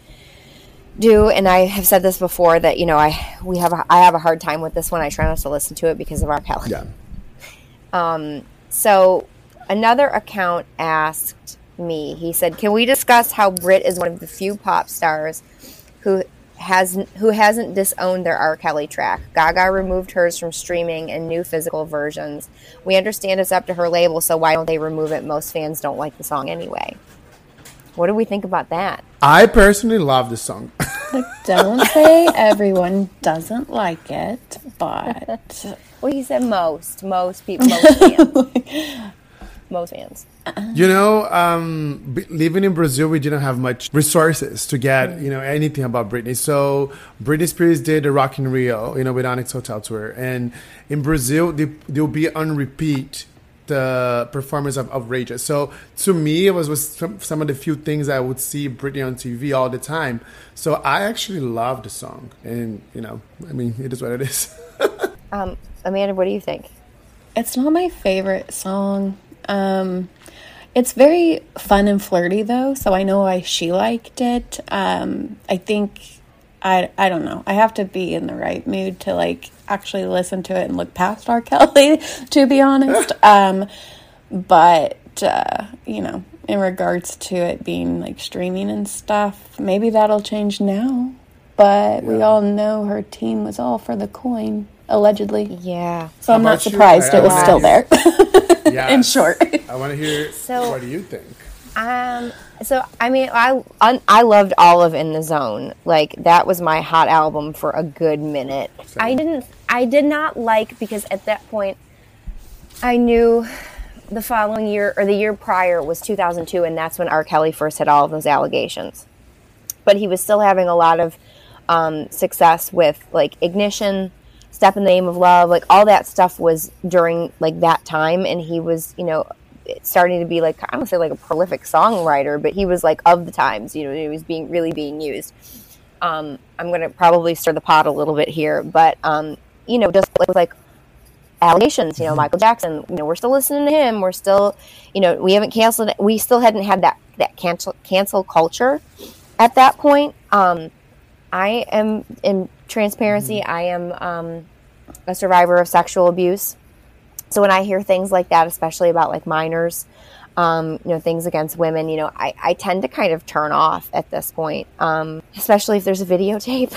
do, and I have said this before that you know I we have a, I have a hard time with this one. I try not to listen to it because of our palette. Yeah. Um, so another account asked me. He said, "Can we discuss how Brit is one of the few pop stars who has who hasn't disowned their R. Kelly track? Gaga removed hers from streaming and new physical versions. We understand it's up to her label, so why don't they remove it? Most fans don't like the song anyway. What do we think about that? I personally love the song. Don't say everyone doesn't like it, but Well, he said most, most people, most fans, most fans. you know, um, b- living in Brazil, we didn't have much resources to get, you know, anything about Britney. So Britney Spears did the Rock in Rio, you know, with Onyx Hotel tour, and in Brazil, they, they'll be on repeat the performance of Outrageous. So to me, it was, was some, some of the few things I would see Britney on TV all the time. So I actually love the song, and you know, I mean, it is what it is. Um, Amanda, what do you think? it's not my favorite song. Um, it's very fun and flirty though, so I know why she liked it. Um, I think I I don't know. I have to be in the right mood to like actually listen to it and look past R. Kelly, to be honest. um, but uh, you know, in regards to it being like streaming and stuff, maybe that'll change now. But we all know her team was all for the coin, allegedly. Yeah. So I'm not about you? surprised I- I it was still hear- there. yeah. In short. I want to hear. So- what do you think? Um. So I mean, I I I loved all of In the Zone. Like that was my hot album for a good minute. I didn't. I did not like because at that point, I knew the following year or the year prior was 2002, and that's when R. Kelly first had all of those allegations. But he was still having a lot of um, success with like Ignition, Step in the Name of Love, like all that stuff was during like that time, and he was, you know, starting to be like I don't say like a prolific songwriter, but he was like of the times, you know, he was being really being used. Um, I'm going to probably stir the pot a little bit here, but um, you know, just like, like allegations, you know, Michael Jackson, you know, we're still listening to him. We're still, you know, we haven't canceled. We still hadn't had that that cancel cancel culture at that point. Um, I am in transparency. I am um, a survivor of sexual abuse. So when I hear things like that, especially about like minors, um, you know, things against women, you know, I, I tend to kind of turn off at this point, um, especially if there's a videotape,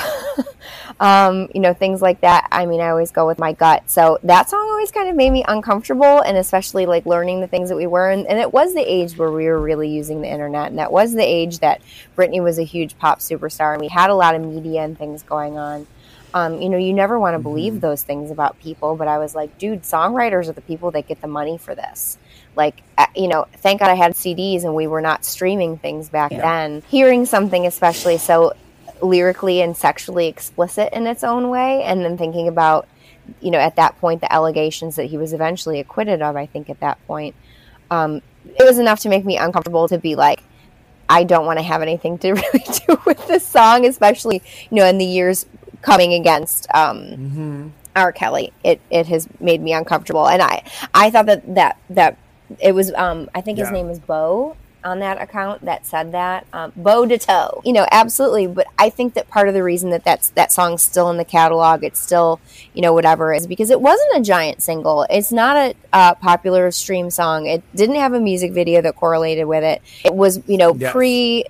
um, you know, things like that. I mean, I always go with my gut. So that song always kind of made me uncomfortable, and especially like learning the things that we were. And, and it was the age where we were really using the internet, and that was the age that Britney was a huge pop superstar, and we had a lot of media and things going on. Um, you know, you never want to believe those things about people, but I was like, dude, songwriters are the people that get the money for this. Like, uh, you know, thank God I had CDs and we were not streaming things back then. Hearing something, especially so lyrically and sexually explicit in its own way, and then thinking about, you know, at that point, the allegations that he was eventually acquitted of, I think at that point, um, it was enough to make me uncomfortable to be like, I don't want to have anything to really do with this song, especially you know in the years coming against um, R. Kelly. It it has made me uncomfortable, and I I thought that that that it was um, I think his Yeah. name is Bo on that account that said that um, Bo de Toe. You know, absolutely. But I think that part of the reason that that's that song's still in the catalog, it's still you know whatever is because it wasn't a giant single. It's not a uh, popular stream song. It didn't have a music video that correlated with it. It was you know Yes. pre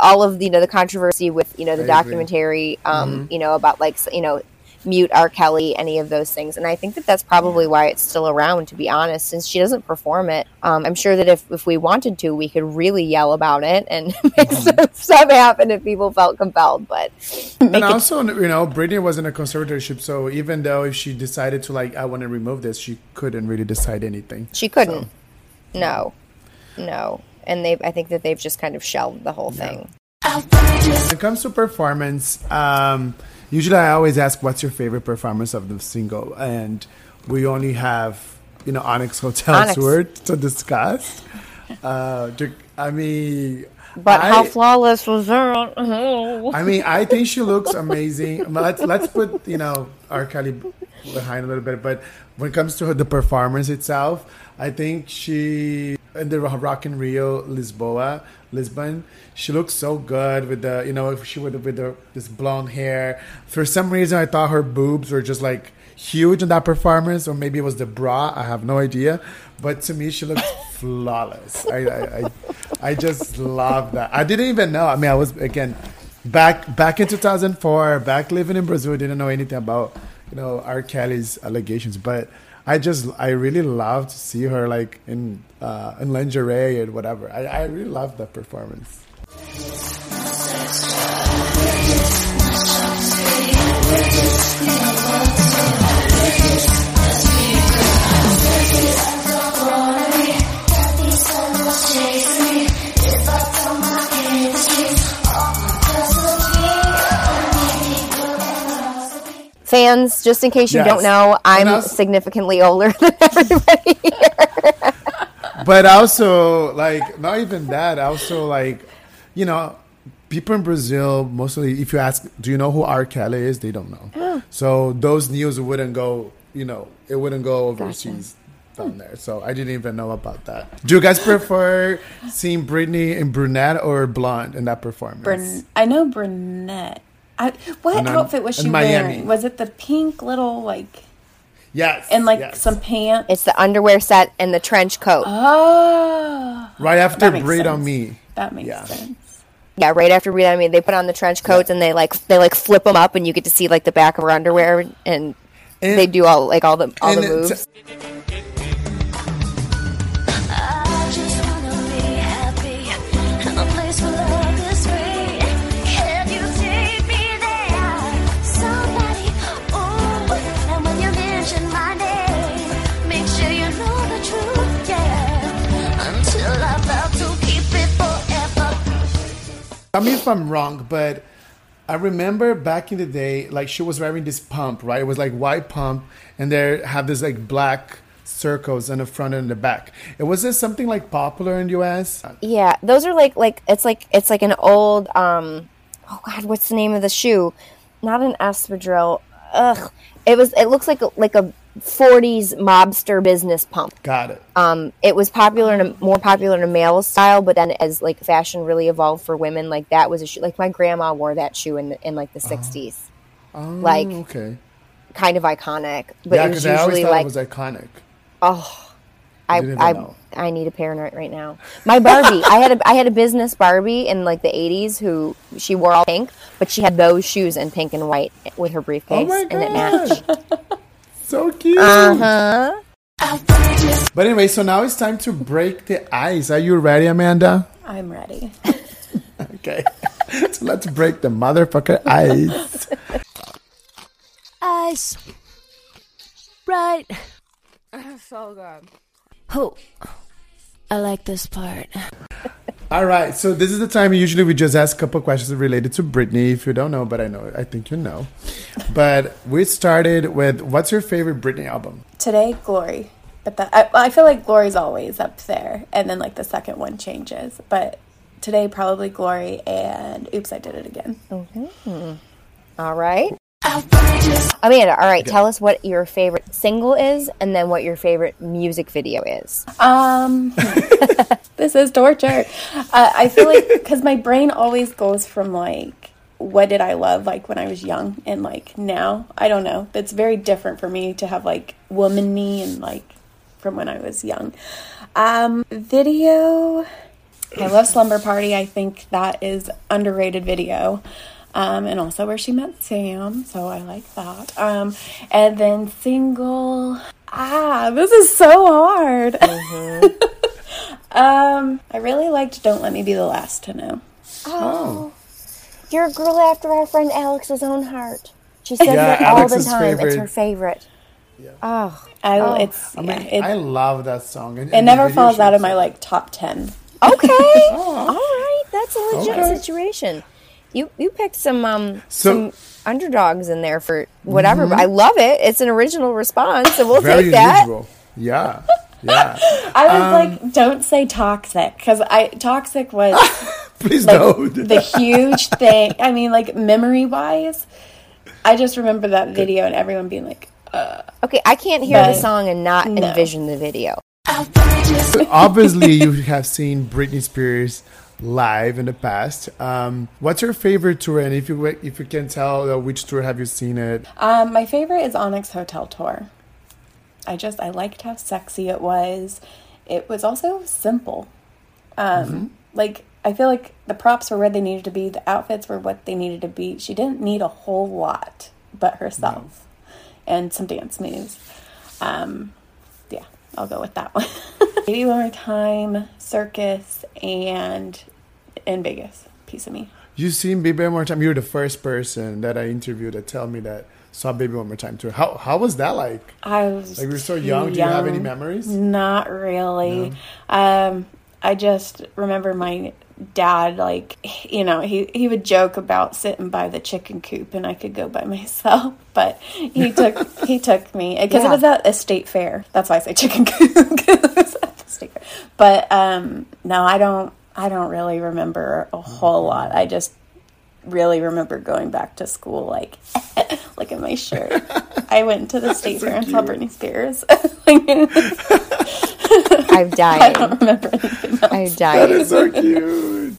all of the, you know the controversy with you know the I documentary um you know about like you know mute R. Kelly, any of those things. And I think that that's probably why it's still around, to be honest, since she doesn't perform it. Um, I'm sure that if, if we wanted to, we could really yell about it and make some stuff happen if people felt compelled. But and also, you know, Britney was in a conservatorship, so even though if she decided to like, I want to remove this, she couldn't really decide anything. she couldn't. No, no. And they, I think that they've just kind of shelved the whole thing. When it comes to performance, um, usually I always ask, "What's your favorite performance of the single?" And we only have, you know, Onyx Hotel Onyx. tour to discuss. Uh, to- I mean, But I- how flawless was her? Oh. I mean, I think she looks amazing. Let's let's put you know R. Kelly behind a little bit. But when it comes to her, the performance itself, I think she in the Rock in Rio Lisboa Lisbon, she looks so good with the you know if she would with the this blonde hair. For some reason, I thought her boobs were just like huge in that performance, or maybe it was the bra. I have no idea. But to me, she looked flawless. I, I, I, I just love that. I didn't even know. I mean, I was again back back in 2004, back living in Brazil. Didn't know anything about you know R. Kelly's allegations, but I just I really love to see her like in uh, in lingerie and whatever. I, I really love that performance. Fans, just in case you Yes. don't know, I'm also- significantly older than everybody here. but also like not even that also like you know people in brazil mostly if you ask do you know who r. Kelly is? They don't know. Oh. So those news wouldn't go you know it wouldn't go overseas down there. So i didn't even know about that. Do you guys prefer seeing britney in brunette or blonde in that performance? Brun- I know brunette. I, what And I'm- outfit was she in Miami. wearing? Was it the pink little like yes and like yes. some pants? It's the underwear set and the trench coat. oh, right after that makes on me that makes Yeah. sense. Yeah, right after we, on me, they put on the trench coats and they like they like flip them up, and you get to see like the back of her underwear, and, And- they do all like all the all the and it's- moves. Tell me if I'm wrong, but I remember back in the day, like she was wearing this pump, right? It was like white pump, and there have this like black circles in the front and the back. It was this something like popular in the US? Yeah, those are like like it's like it's like an old um oh god, what's the name of the shoe? Not an espadrille. Ugh. It was it looks like like a 40s mobster business pump. Got it. Um it was popular in a more popular in a male style, but then as like fashion really evolved for women, like that was a shoe like my grandma wore that shoe in the, in like the 60s. Oh, like okay. kind of iconic, but Yeah, it was because I always usually thought like it was iconic. oh I, I, know. I need a parent right now. My Barbie, I had a I had a business Barbie in like the '80s who she wore all pink, but she had those shoes in pink and white with her briefcase, Oh and it matched. god. so cute. Uh-huh. But anyway, so now it's time to break the ice. Are you ready, Amanda? I'm ready. Okay. so let's break the motherfucker ice. Ice. Right. So good. Oh, I like this part. All right, so this is the time usually we just ask a couple questions related to Britney. If you don't know, but I know, I think you know. But we started with what's your favorite Britney album? Today, Glory. But that, I, I feel like Glory's always up there. And then, like, the second one changes. But today, probably Glory and Oops, I Did It Again. Mm-hmm. All right. Amanda, all right, tell us what your favorite single is and then what your favorite music video is. Um, this is torture. Uh, I feel like because my brain always goes from like, what did I love like when I was young and like now? I don't know. It's very different for me to have like woman me and like from when I was young. Um, video. I love Slumber Party. I think that is underrated video. Um, and also where she met Sam, so I like that. Um, and then single. Ah, this is so hard. um, I really liked "Don't Let Me Be the Last to Know." Oh. You're a girl after our friend Alex's own heart. She says Yeah, that all the Alex's time. It's her favorite. Yeah. Oh. I Oh. it's I yeah, mean, it, I love that song. And, it and never falls out of my like top ten. Okay. All right. That's a legit Okay. situation. You you picked some um So- Mm-hmm. some underdogs in there for whatever, but I love it. It's an original response, so we'll Very take that. unusual. Yeah. Yeah. I was Um, like, don't say toxic because I toxic was Please like don't. the huge thing. I mean, like memory wise, I just remember that video and everyone being like, Okay, I can't hear the song and not No. envision the video. Obviously, you have seen Britney Spears live in the past. Um, what's your favorite tour? And if you if you can tell uh, which tour have you seen it? Um, my favorite is Onyx Hotel Tour. I just I liked how sexy it was. It was also simple. Um, Like I feel like the props were where they needed to be. The outfits were what they needed to be. She didn't need a whole lot but herself and some dance moves. Um, yeah, I'll go with that one. Maybe one more time. Circus and in Vegas. Piece of me. You seen Baby One More Time? You're the first person that I interviewed that tell me that saw Baby One More Time too. How how was that like? I was Like we were so too young. Do you have any memories? Not really. Um, I just remember my dad, like, you know, he, he would joke about sitting by the chicken coop and I could go by myself, but he took, he took me because Yeah. it was at a state fair. That's why I say chicken coop. 'cause it was at the state fair. But, um, no, I don't, I don't really remember a whole lot. I just really remember going back to school, like, look at my shirt. I went to the state fair and saw Britney Spears. I've died. I don't remember anything else. I've That died. is so cute.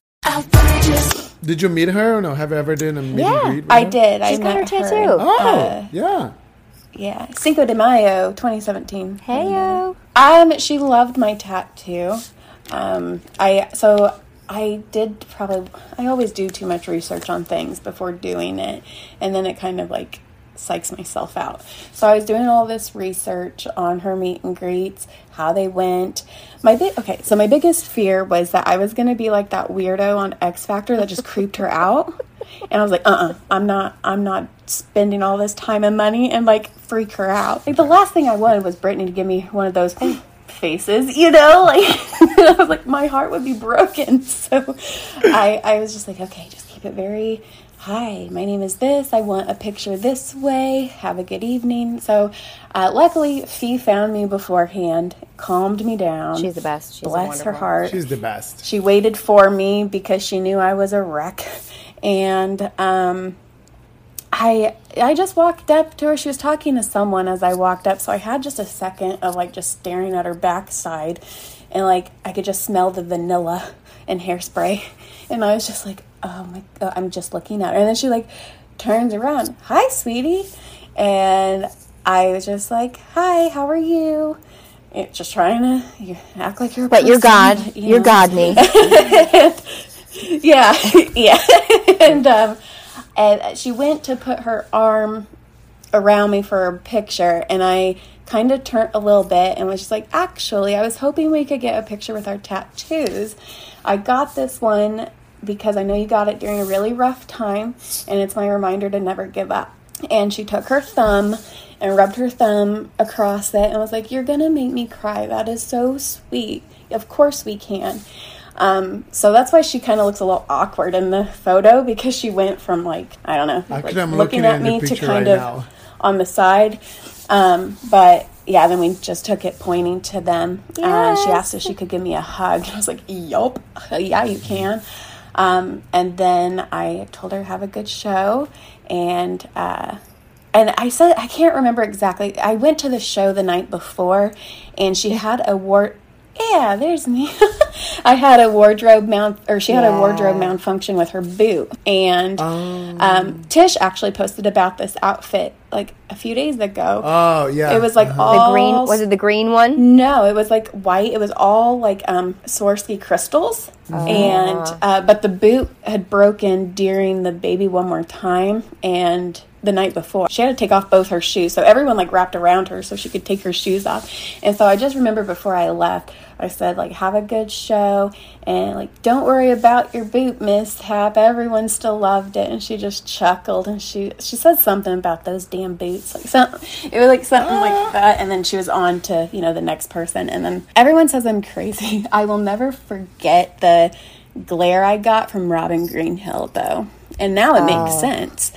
Did you meet her or no? Have you ever done a meet Yeah, and greet? with I her? did. I She's got her met tattoo. Oh, Uh, yeah. yeah, Cinco de Mayo, 2017. Heyo. Um, she loved my tattoo. Um, I so I did probably I always do too much research on things before doing it, and then it kind of like psychs myself out. So I was doing all this research on her meet and greets, how they went. My big okay, so my biggest fear was that I was gonna be like that weirdo on X Factor that just creeped her out. And I was like, uh uh-uh, uh, i am not I'm not spending all this time and money and like freak her out. Like the last thing I wanted was Britney to give me one of those faces, you know? Like I was like, my heart would be broken. So I I was just like, okay, just keep it very hi, my name is this. I want a picture this way. Have a good evening. So, uh, luckily, Fee found me beforehand, calmed me down. She's the best. She's Bless her heart. She's the best. She waited for me because she knew I was a wreck. And um, I I just walked up to her. She was talking to someone as I walked up, so I had just a second of like just staring at her backside, and like I could just smell the vanilla and hairspray, and I was just like, oh my, god, I'm just looking at her, and then she like turns around, hi, sweetie, and I was just like, hi, how are you? It's just trying to act like you're a But you're God. you You're know. God me. yeah, yeah. and um, and she went to put her arm around me for a picture, and I kind of turned a little bit and was just like, actually, I was hoping we could get a picture with our tattoos. I got this one because I know you got it during a really rough time, and it's my reminder to never give up. And she took her thumb and rubbed her thumb across it and was like, You're gonna make me cry. That is so sweet. Of course we can. Um, so that's why she kind of looks a little awkward in the photo because she went from like I don't know, like, I'm looking at me to kind right of now. on the side. Um, but yeah, then we just took it pointing to them. And she asked if she could give me a hug. I was like, Yup, yeah, you can. Um, and then I told her have a good show, and uh, and I said I can't remember exactly. I went to the show the night before, and she had a war. Yeah, there's me. I had a wardrobe mount, or she had a wardrobe malfunction with her boot, and um, Tish actually posted about this outfit like a few days ago. Oh yeah. it was like The all green was it the green one? no, it was like white. It was all like um Swarovski crystals, and uh, but the boot had broken during the baby one more time, and the night before she had to take off both her shoes. So everyone like wrapped around her so she could take her shoes off. And so I just remember before I left, I said like have a good show and like don't worry about your boot mishap. Everyone still loved it, and she just chuckled and she she said something about those damn boots, like something. It was like something like that, and then she was on to you know the next person, and then everyone says I'm crazy. I will never forget the glare I got from Robin Greenhill though, and now it makes oh. sense.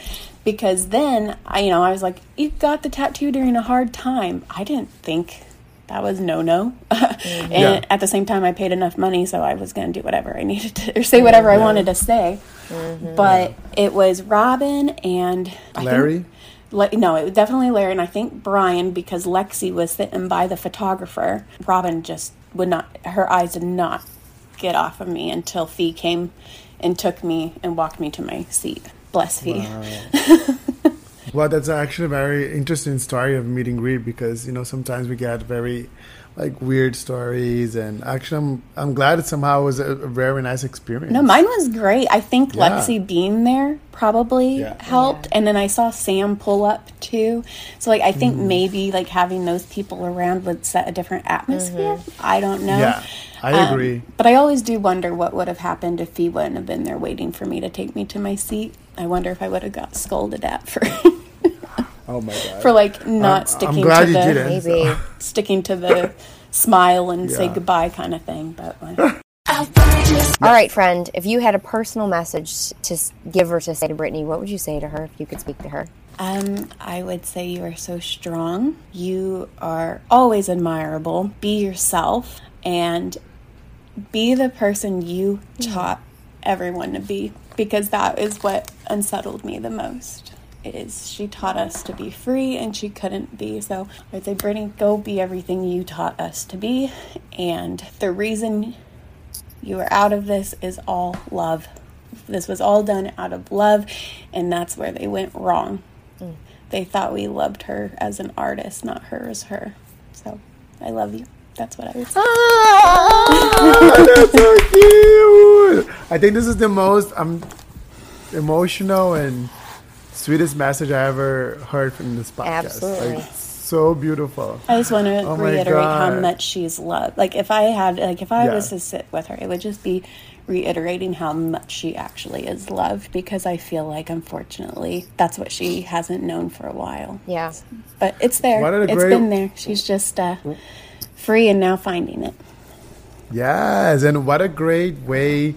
Because then I, you know, I was like, "You got the tattoo during a hard time." I didn't think that was no no. Mm-hmm. and Yeah. at the same time, I paid enough money, so I was going to do whatever I needed to, or say whatever I wanted to say. Mm-hmm. But it was Robin and I think- Larry? Le- no, it was definitely Larry, and I think Brian because Lexi was sitting by the photographer. Robin just would not; her eyes did not get off of me until Fee came and took me and walked me to my seat. Bless Fee. Well, that's actually a very interesting story of meeting and greet because you know sometimes we get very like weird stories, and actually I'm I'm glad it somehow was a, a very nice experience. No, mine was great. I think Yeah. Lexi being there probably Yeah. helped, and then I saw Sam pull up too. So like I think Mm-hmm. maybe like having those people around would set a different atmosphere. I don't know. Yeah, I Um, agree. But I always do wonder what would have happened if he wouldn't have been there waiting for me to take me to my seat. I wonder if I would have got scolded at for oh my god. for like not I'm sticking glad to you the didn't. Maybe. sticking to the smile and say goodbye kind of thing. But like, All right, friend. If you had a personal message to give or to say to Britney, what would you say to her if you could speak to her? Um, I would say you are so strong. You are always admirable. Be yourself and be the person you taught everyone to be because that is what unsettled me the most. Is she taught us to be free and she couldn't be. So I'd say, Britney, go be everything you taught us to be. And the reason you are out of this is all love. This was all done out of love, and that's where they went wrong. They thought we loved her as an artist, not her as her. So I love you. That's what I would say. Oh, that's so cute. I think this is the most um, emotional and sweetest message I ever heard from this podcast. Absolutely. Like, so beautiful. I just want to Oh reiterate how much she's loved. Like if I had, like if I Yeah. was to sit with her, it would just be reiterating how much she actually is loved because I feel like unfortunately that's what she hasn't known for a while. Yeah. But it's there. What a It's great- been there. She's just uh, free and now finding it. Yes, and what a great way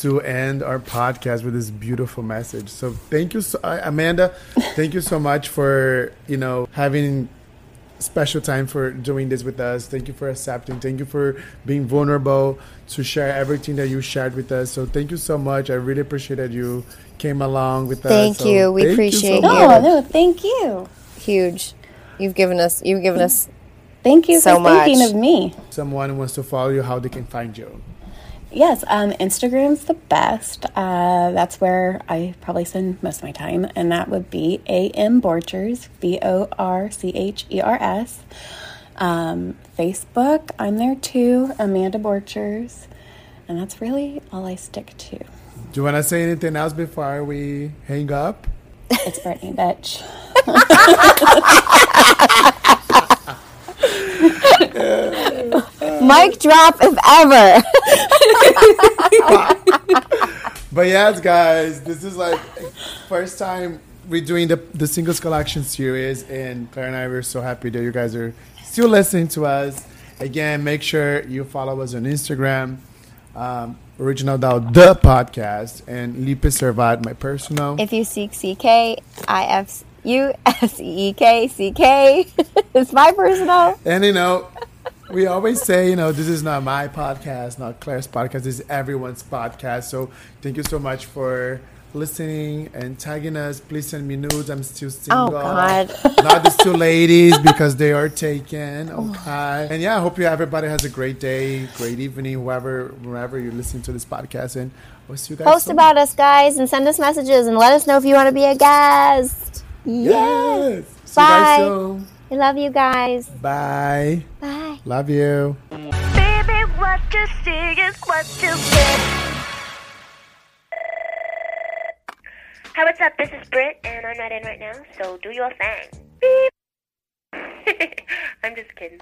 to end our podcast with this beautiful message. So thank you, so, uh, Amanda. thank you so much for you know having special time for doing this with us. Thank you for accepting. Thank you for being vulnerable to share everything that you shared with us. So thank you so much. I really appreciate that you came along with us. Thank So you. We thank appreciate so you. Oh much. no, thank you. Huge. You've given us. You've given us. Thank you So for thinking of me. Someone wants to follow you. How they can find you? Yes, um, Instagram's the best. Uh, that's where I probably spend most of my time, and that would be A M Borchers, B O R C H E R S. Um, Facebook, I'm there too, Amanda Borchers. And that's really all I stick to. Do you want to say anything else before we hang up? It's Britney, bitch. Mic drop if ever. But yes, guys, this is like first time we're doing the the singles collection series, and Claire and I were so happy that you guys are still listening to us. Again, make sure you follow us on Instagram, um, Original Doubt the podcast, and Lipe Servat, my personal. if you seek CK, I F U S E K C K. It's my personal. And you know, we always say, you know, this is not my podcast, not Claire's podcast. This is everyone's podcast. So thank you so much for listening and tagging us. Please send me nudes. I'm still oh, single. Oh, God. Not these two ladies because they are taken. Oh, oh. Okay. And yeah, I hope you everybody has a great day, great evening, whoever, wherever you're listening to this podcast. And we'll see you guys. Post soon. about us, guys, and send us messages and let us know if you want to be a guest. Yes. See Bye. you guys soon. I love you guys. Bye. Bye. Love you. Baby, what you see is what you get. Hi, what's up? This is Britt, and I'm not in right now, so do your thing. Beep. I'm just kidding.